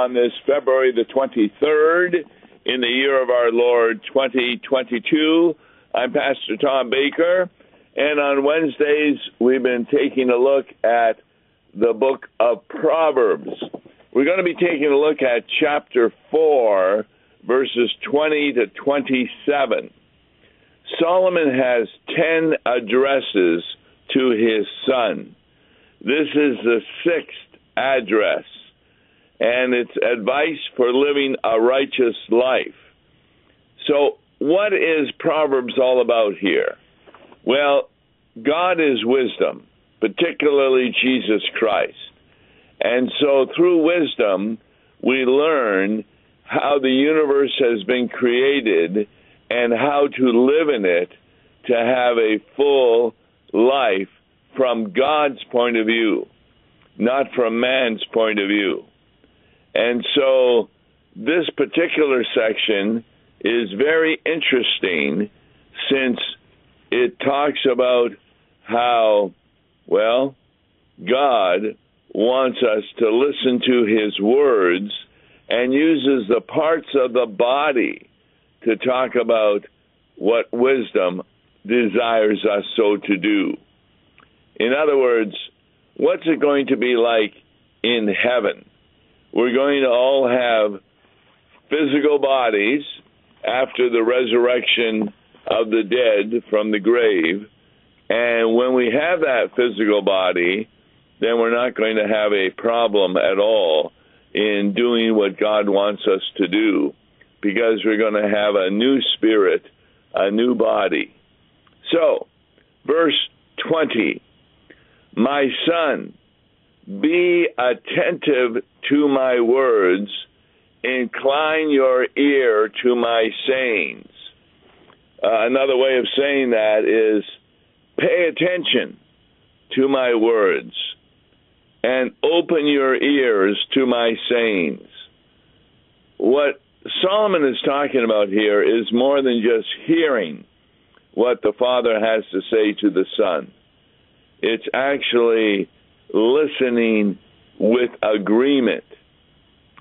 on this February the 23rd in the year of our Lord 2022. I'm Pastor Tom Baker, and on Wednesdays we've been taking a look at the book of Proverbs. We're going to be taking a look at chapter 4, verses 20 to 27. Solomon has 10 addresses to his son. This is the sixth address, and it's advice for living a righteous life. So, what is Proverbs all about here? Well, God is wisdom, particularly Jesus Christ. And so, through wisdom, we learn how the universe has been created and how to live in it to have a full life from God's point of view, not from man's point of view. And so this particular section is very interesting since it talks about how, well, God wants us to listen to his words and uses the parts of the body to talk about what wisdom desires us so to do. In other words, what's it going to be like in heaven? We're going to all have physical bodies after the resurrection of the dead from the grave. And when we have that physical body, then we're not going to have a problem at all in doing what God wants us to do because we're going to have a new spirit, a new body. So, verse 20 my son, be attentive to my words, incline your ear to my sayings. Uh, another way of saying that is pay attention to my words and open your ears to my sayings. What Solomon is talking about here is more than just hearing what the Father has to say to the Son. It's actually listening with agreement.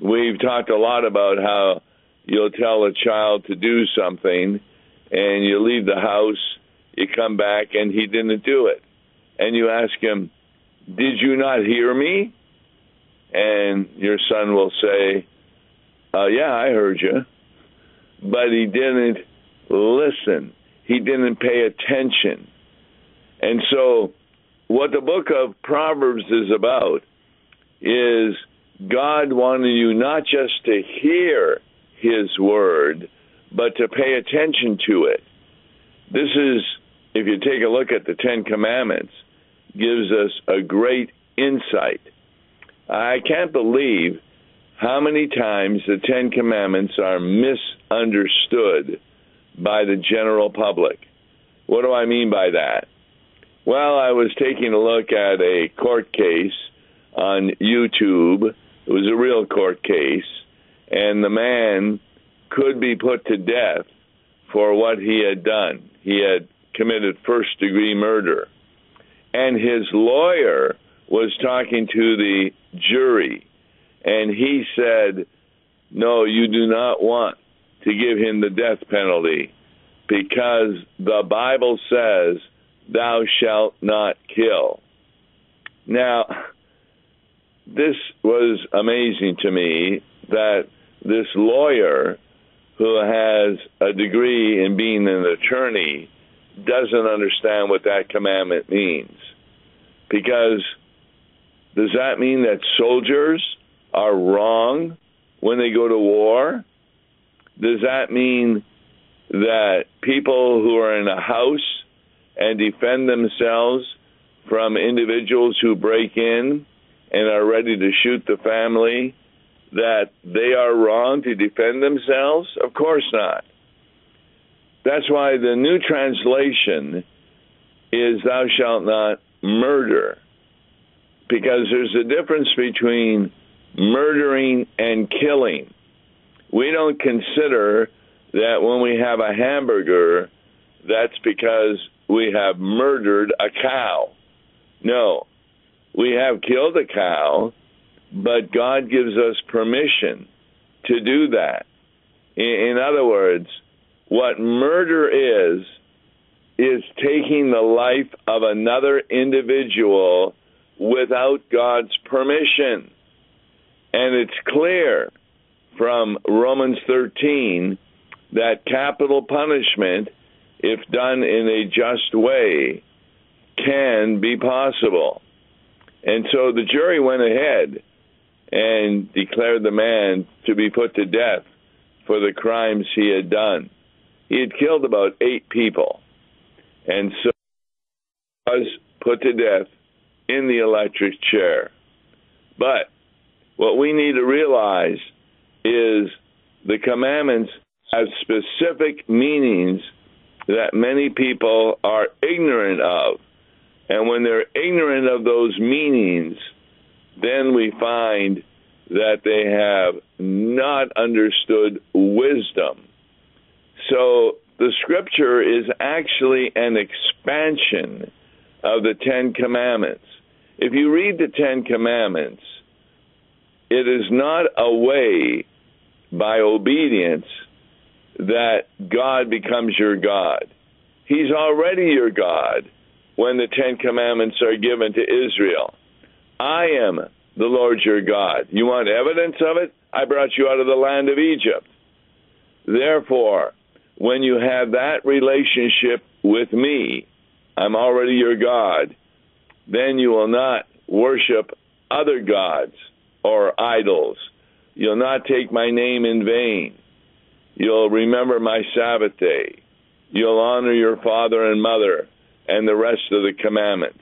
We've talked a lot about how you'll tell a child to do something and you leave the house, you come back and he didn't do it. And you ask him, Did you not hear me? And your son will say, uh, Yeah, I heard you. But he didn't listen, he didn't pay attention. And so what the book of Proverbs is about is God wanting you not just to hear his word, but to pay attention to it. This is, if you take a look at the Ten Commandments, gives us a great insight. I can't believe how many times the Ten Commandments are misunderstood by the general public. What do I mean by that? Well, I was taking a look at a court case on YouTube. It was a real court case, and the man could be put to death for what he had done. He had committed first degree murder. And his lawyer was talking to the jury, and he said, No, you do not want to give him the death penalty because the Bible says thou shalt not kill. Now, this was amazing to me that this lawyer who has a degree in being an attorney doesn't understand what that commandment means. Because does that mean that soldiers are wrong when they go to war? Does that mean that people who are in a house and defend themselves from individuals who break in and are ready to shoot the family, that they are wrong to defend themselves? Of course not. That's why the new translation is thou shalt not murder, because there's a difference between murdering and killing. We don't consider that when we have a hamburger, that's because we have murdered a cow. No, we have killed a cow, but God gives us permission to do that. In, other words, what murder is, is taking the life of another individual without God's permission. And it's clear from Romans 13 that capital punishment, if done in a just way, can be possible. And so the jury went ahead and declared the man to be put to death for the crimes he had done. He had killed about eight people, and so was put to death in the electric chair. But what we need to realize is the commandments have specific meanings that many people are ignorant of. And when they're ignorant of those meanings, then we find that they have not understood wisdom. So the scripture is actually an expansion of the Ten Commandments. If you read the Ten Commandments, it is not a way by obedience that God becomes your God. He's already your God when the Ten Commandments are given to Israel. I am the Lord your God. You want evidence of it? I brought you out of the land of Egypt. Therefore, when you have that relationship with me, I'm already your God, then you will not worship other gods or idols. You'll not take my name in vain. You'll remember my Sabbath day. You'll honor your father and mother and the rest of the commandments.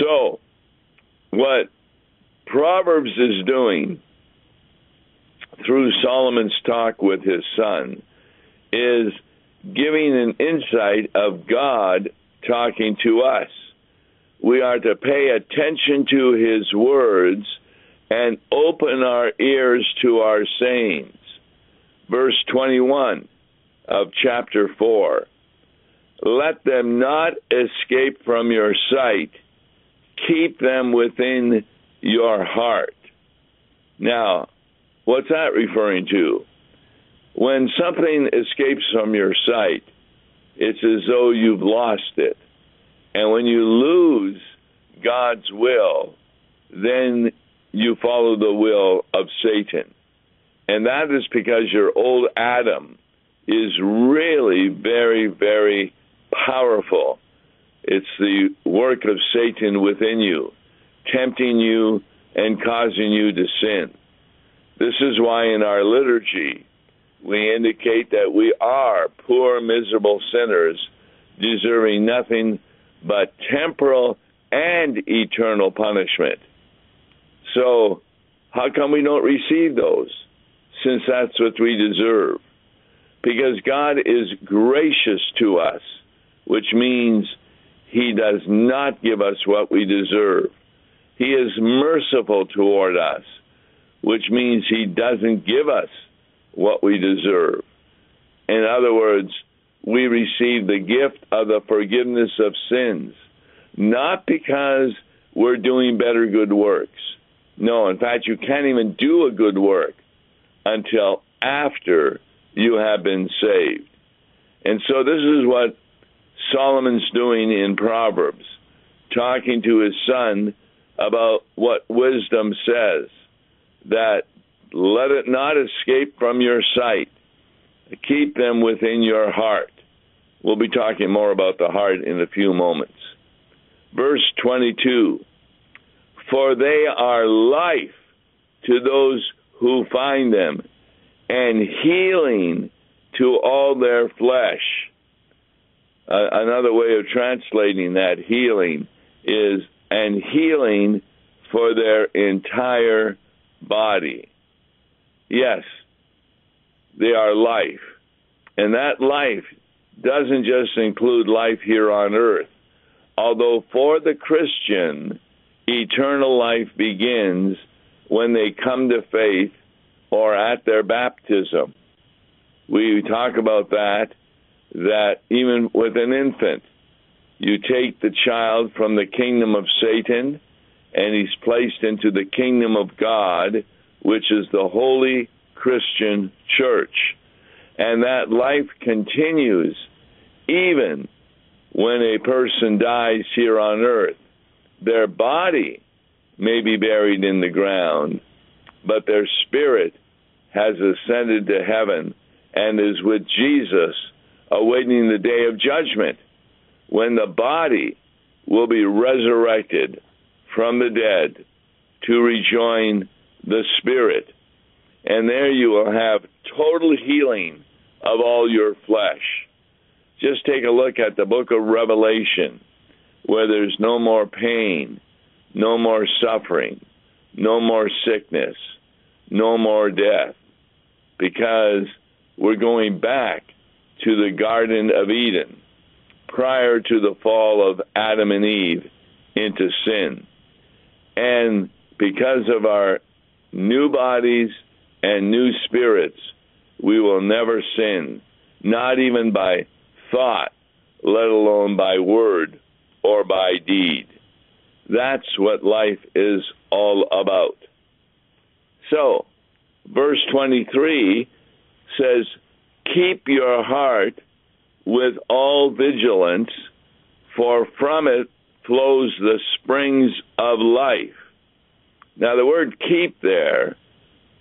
So, what Proverbs is doing through Solomon's talk with his son is giving an insight of God talking to us. We are to pay attention to his words and open our ears to our sayings. Verse 21 of chapter 4 Let them not escape from your sight, keep them within your heart. Now, what's that referring to? When something escapes from your sight, it's as though you've lost it. And when you lose God's will, then you follow the will of Satan. And that is because your old Adam is really very, very powerful. It's the work of Satan within you, tempting you and causing you to sin. This is why in our liturgy we indicate that we are poor, miserable sinners, deserving nothing but temporal and eternal punishment. So, how come we don't receive those? Since that's what we deserve. Because God is gracious to us, which means He does not give us what we deserve. He is merciful toward us, which means He doesn't give us what we deserve. In other words, we receive the gift of the forgiveness of sins, not because we're doing better good works no, in fact, you can't even do a good work until after you have been saved. And so this is what Solomon's doing in Proverbs, talking to his son about what wisdom says that let it not escape from your sight. Keep them within your heart. We'll be talking more about the heart in a few moments. Verse 22 for they are life to those who find them, and healing to all their flesh. Uh, another way of translating that healing is and healing for their entire body. Yes, they are life. And that life doesn't just include life here on earth. Although for the Christian, eternal life begins when they come to faith or at their baptism. We talk about that, that even with an infant, you take the child from the kingdom of Satan and he's placed into the kingdom of God, which is the holy Christian church. And that life continues even when a person dies here on earth. Their body may be buried in the ground, but their spirit has ascended to heaven and is with Jesus, awaiting the day of judgment when the body will be resurrected from the dead to rejoin the spirit. And there you will have total healing of all your flesh. Just take a look at the book of Revelation, where there's no more pain, no more suffering, no more sickness, no more death, because we're going back to the Garden of Eden prior to the fall of Adam and Eve into sin. And because of our new bodies and new spirits, we will never sin, not even by thought, let alone by word or by deed. That's what life is all about. So, verse 23 says, Keep your heart with all vigilance, for from it flows the springs of life. Now, the word keep there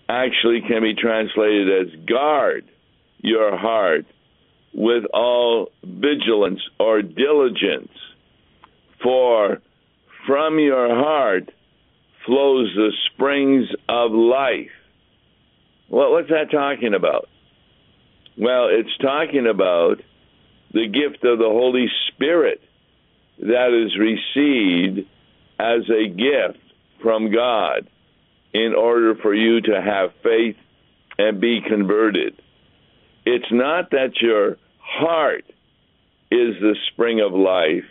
actually can be translated as guard your heart with all vigilance or diligence, for from your heart flows the springs of life. Well, what's that talking about? Well, it's talking about the gift of the Holy Spirit that is received as a gift from God in order for you to have faith and be converted. It's not that your heart is the spring of life,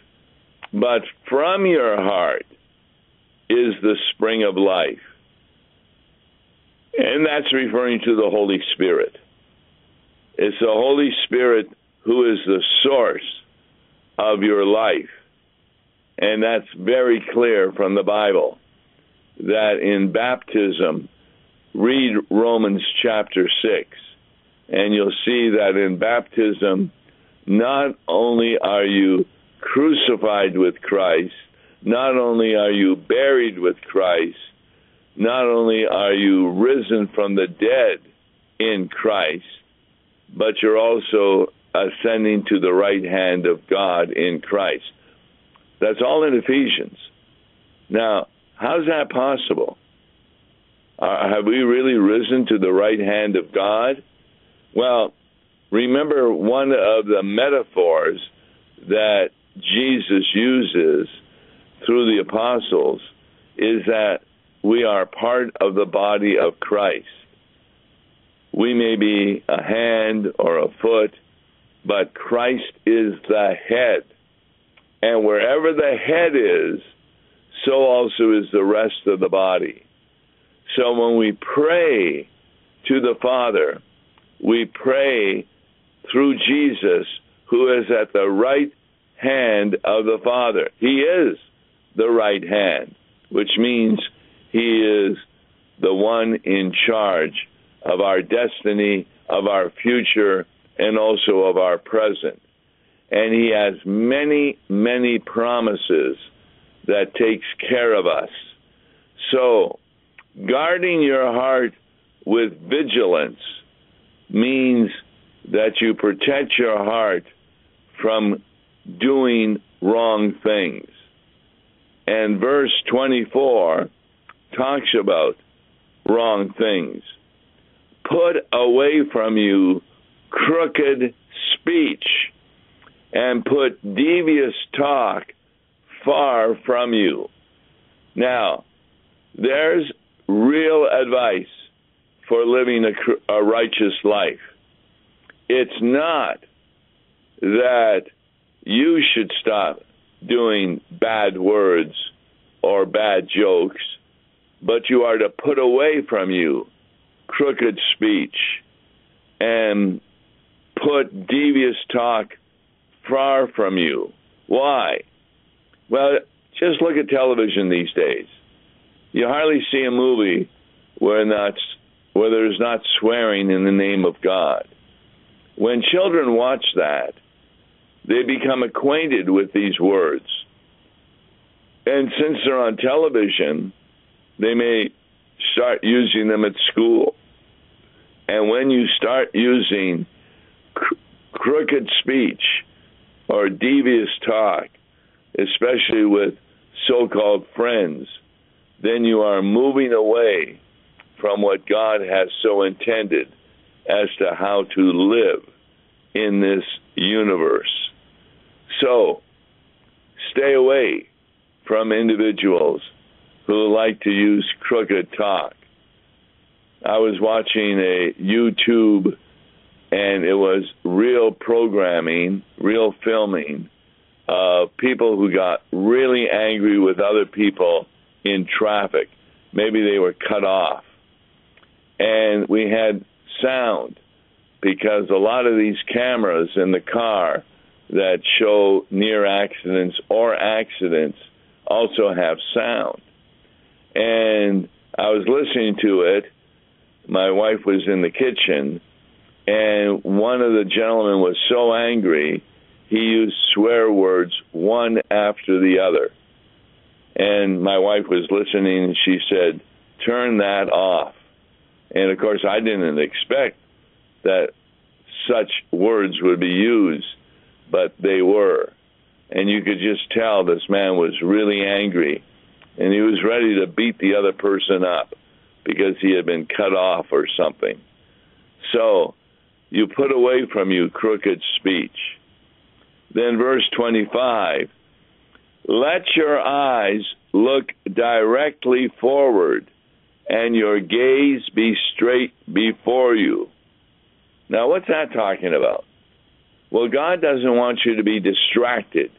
but from your heart is the spring of life. And that's referring to the Holy Spirit. It's the Holy Spirit who is the source of your life. And that's very clear from the Bible that in baptism, read Romans chapter 6, and you'll see that in baptism, not only are you crucified with Christ, not only are you buried with Christ, not only are you risen from the dead in Christ, but you're also ascending to the right hand of God in Christ. That's all in Ephesians. Now, how's that possible? Uh, have we really risen to the right hand of God? Well, remember one of the metaphors that Jesus uses through the apostles is that we are part of the body of Christ. We may be a hand or a foot, but Christ is the head. And wherever the head is, so also is the rest of the body. So when we pray to the Father, we pray through Jesus, who is at the right hand of the Father. He is the right hand, which means he is the one in charge of our destiny, of our future, and also of our present. And he has many, many promises that takes care of us. So, guarding your heart with vigilance means that you protect your heart from doing wrong things. And verse 24 talks about wrong things. Put away from you crooked speech and put devious talk far from you. Now, there's real advice for living a, a righteous life. It's not that you should stop doing bad words or bad jokes, but you are to put away from you crooked speech and put devious talk far from you. Why? Well, just look at television these days. You hardly see a movie where not where there's not swearing in the name of God. When children watch that, they become acquainted with these words. And since they're on television, they may start using them at school. And when you start using cr- crooked speech or devious talk, especially with so called friends, then you are moving away from what God has so intended as to how to live in this universe. So, stay away from individuals who like to use crooked talk. I was watching a YouTube and it was real programming, real filming of people who got really angry with other people in traffic. Maybe they were cut off. And we had sound because a lot of these cameras in the car that show near accidents or accidents also have sound. And I was listening to it. My wife was in the kitchen, and one of the gentlemen was so angry, he used swear words one after the other. And my wife was listening, and she said, Turn that off. And of course, I didn't expect that such words would be used, but they were. And you could just tell this man was really angry, and he was ready to beat the other person up because he had been cut off or something. So, you put away from you crooked speech. Then, verse 25 let your eyes look directly forward and your gaze be straight before you. Now, what's that talking about? Well, God doesn't want you to be distracted.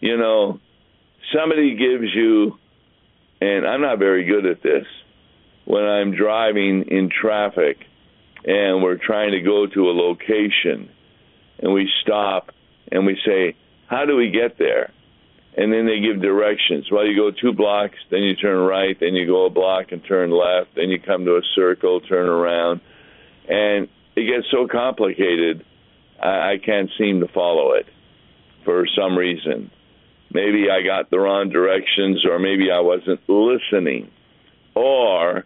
You know, somebody gives you, and I'm not very good at this, when I'm driving in traffic and we're trying to go to a location and we stop and we say, How do we get there? and then they give directions. Well, you go two blocks, then you turn right, then you go a block and turn left, then you come to a circle, turn around, and it gets so complicated, I, I can't seem to follow it for some reason. Maybe I got the wrong directions, or maybe I wasn't listening, or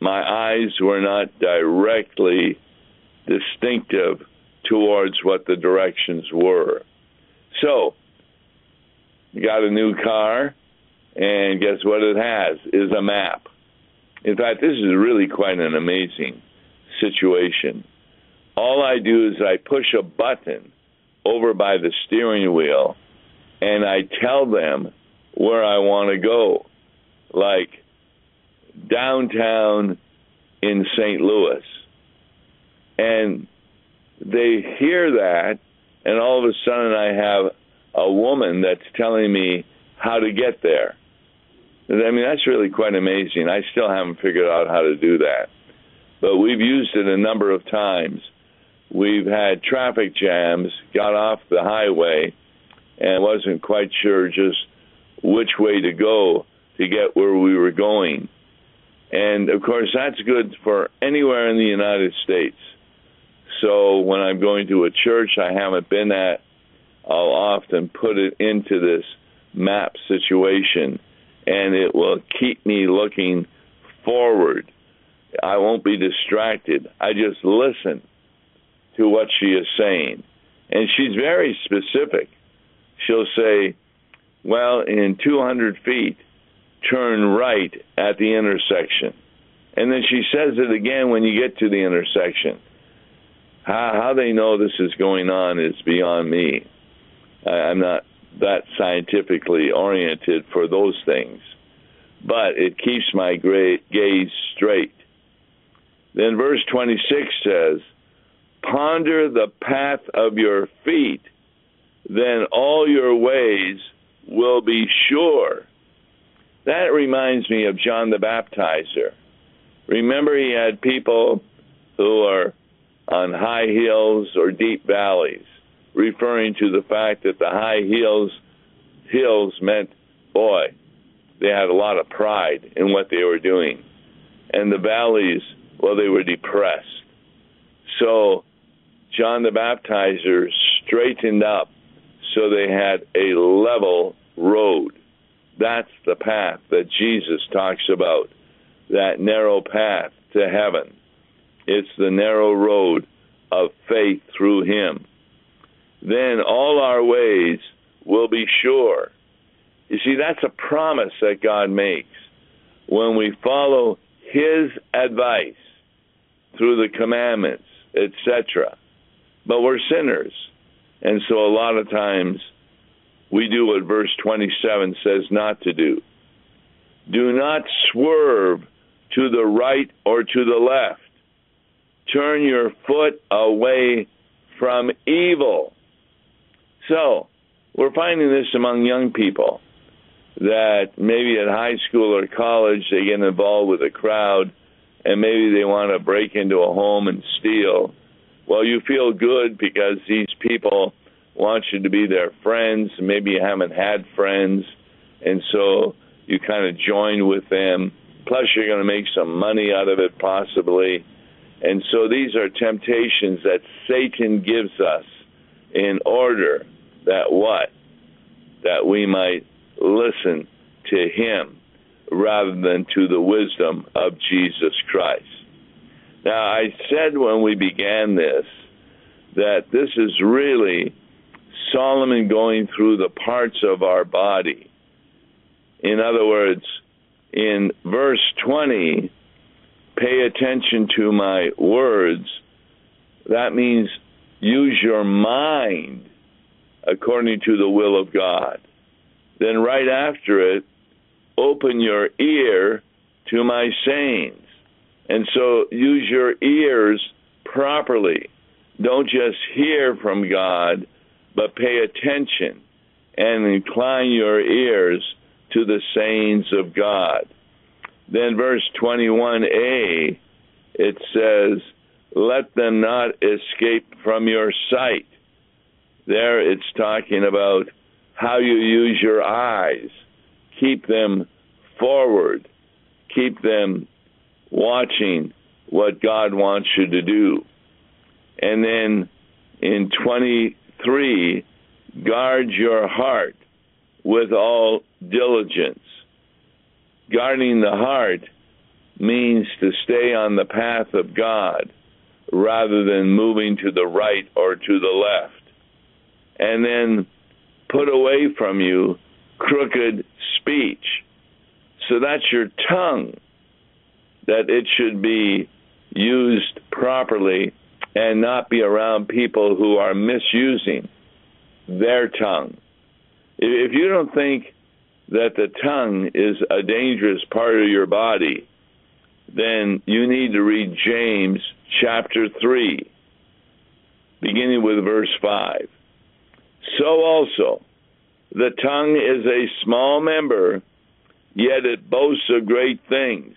my eyes were not directly distinctive towards what the directions were. So, got a new car, and guess what it has? Is a map. In fact, this is really quite an amazing situation. All I do is I push a button over by the steering wheel, and I tell them where I want to go, like downtown in St. Louis. And they hear that, and all of a sudden I have a woman that's telling me how to get there. I mean, that's really quite amazing. I still haven't figured out how to do that. But we've used it a number of times. We've had traffic jams, got off the highway, and wasn't quite sure just which way to go to get where we were going. And of course, that's good for anywhere in the United States. So when I'm going to a church I haven't been at, I'll often put it into this map situation and it will keep me looking forward. I won't be distracted. I just listen to what she is saying. And she's very specific. She'll say, Well, in 200 feet, turn right at the intersection. And then she says it again when you get to the intersection. How, how they know this is going on is beyond me. I'm not that scientifically oriented for those things, but it keeps my gaze straight. Then verse 26 says, Ponder the path of your feet, then all your ways will be sure. That reminds me of John the Baptizer. Remember, he had people who are on high hills or deep valleys referring to the fact that the high hills hills meant, boy, they had a lot of pride in what they were doing. And the valleys, well, they were depressed. So John the Baptizer straightened up so they had a level road. That's the path that Jesus talks about, that narrow path to heaven. It's the narrow road of faith through Him. Then all our ways will be sure. You see, that's a promise that God makes when we follow His advice through the commandments, etc. But we're sinners. And so a lot of times we do what verse 27 says not to do. Do not swerve to the right or to the left. Turn your foot away from evil. So, we're finding this among young people that maybe at high school or college they get involved with a crowd and maybe they want to break into a home and steal. Well, you feel good because these people want you to be their friends. Maybe you haven't had friends, and so you kind of join with them. Plus, you're going to make some money out of it, possibly. And so these are temptations that Satan gives us in order that what? That we might listen to him rather than to the wisdom of Jesus Christ. Now, I said when we began this that this is really Solomon going through the parts of our body. In other words, in verse 20, pay attention to my words. That means use your mind according to the will of God. Then, right after it, open your ear to my sayings. And so, use your ears properly. Don't just hear from God, but pay attention and incline your ears to the sayings of God. Then, verse 21a, it says, Let them not escape from your sight. There it's talking about how you use your eyes. Keep them forward, keep them watching what God wants you to do. And then in 23, guard your heart with all diligence. Guarding the heart means to stay on the path of God rather than moving to the right or to the left. And then put away from you crooked speech. So that's your tongue, that it should be used properly and not be around people who are misusing their tongue. If you don't think that the tongue is a dangerous part of your body, then you need to read James chapter 3, beginning with verse 5. So also, the tongue is a small member, yet it boasts of great things.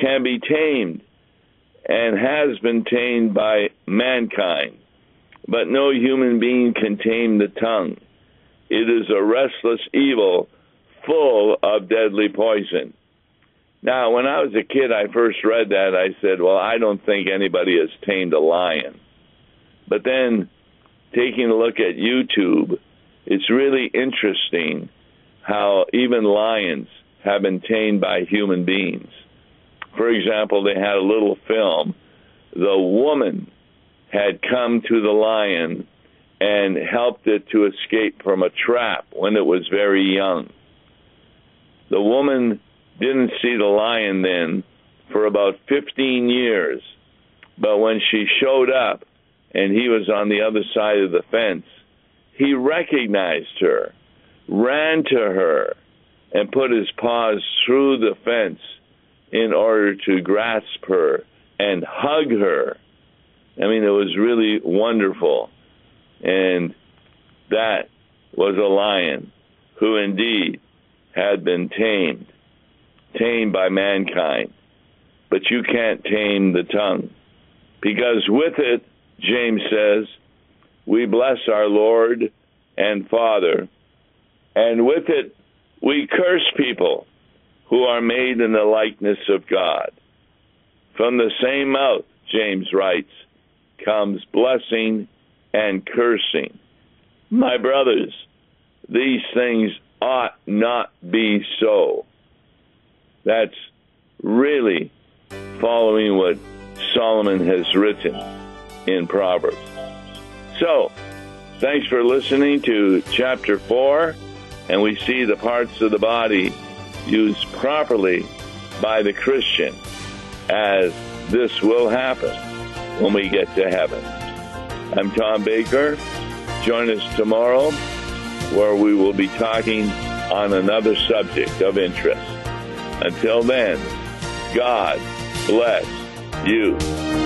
can be tamed and has been tamed by mankind. But no human being can tame the tongue. It is a restless evil full of deadly poison. Now, when I was a kid, I first read that. I said, Well, I don't think anybody has tamed a lion. But then, taking a look at YouTube, it's really interesting how even lions have been tamed by human beings. For example, they had a little film. The woman had come to the lion and helped it to escape from a trap when it was very young. The woman didn't see the lion then for about 15 years, but when she showed up and he was on the other side of the fence, he recognized her, ran to her, and put his paws through the fence in order to grasp her and hug her. I mean, it was really wonderful. And that was a lion who indeed had been tamed, tamed by mankind. But you can't tame the tongue. Because with it, James says, we bless our Lord and Father, and with it, we curse people who are made in the likeness of God. From the same mouth, James writes, comes blessing and cursing. My brothers, these things ought not be so. That's really following what Solomon has written in Proverbs. So, thanks for listening to chapter 4, and we see the parts of the body used properly by the Christian as this will happen when we get to heaven. I'm Tom Baker. Join us tomorrow where we will be talking on another subject of interest. Until then, God bless you.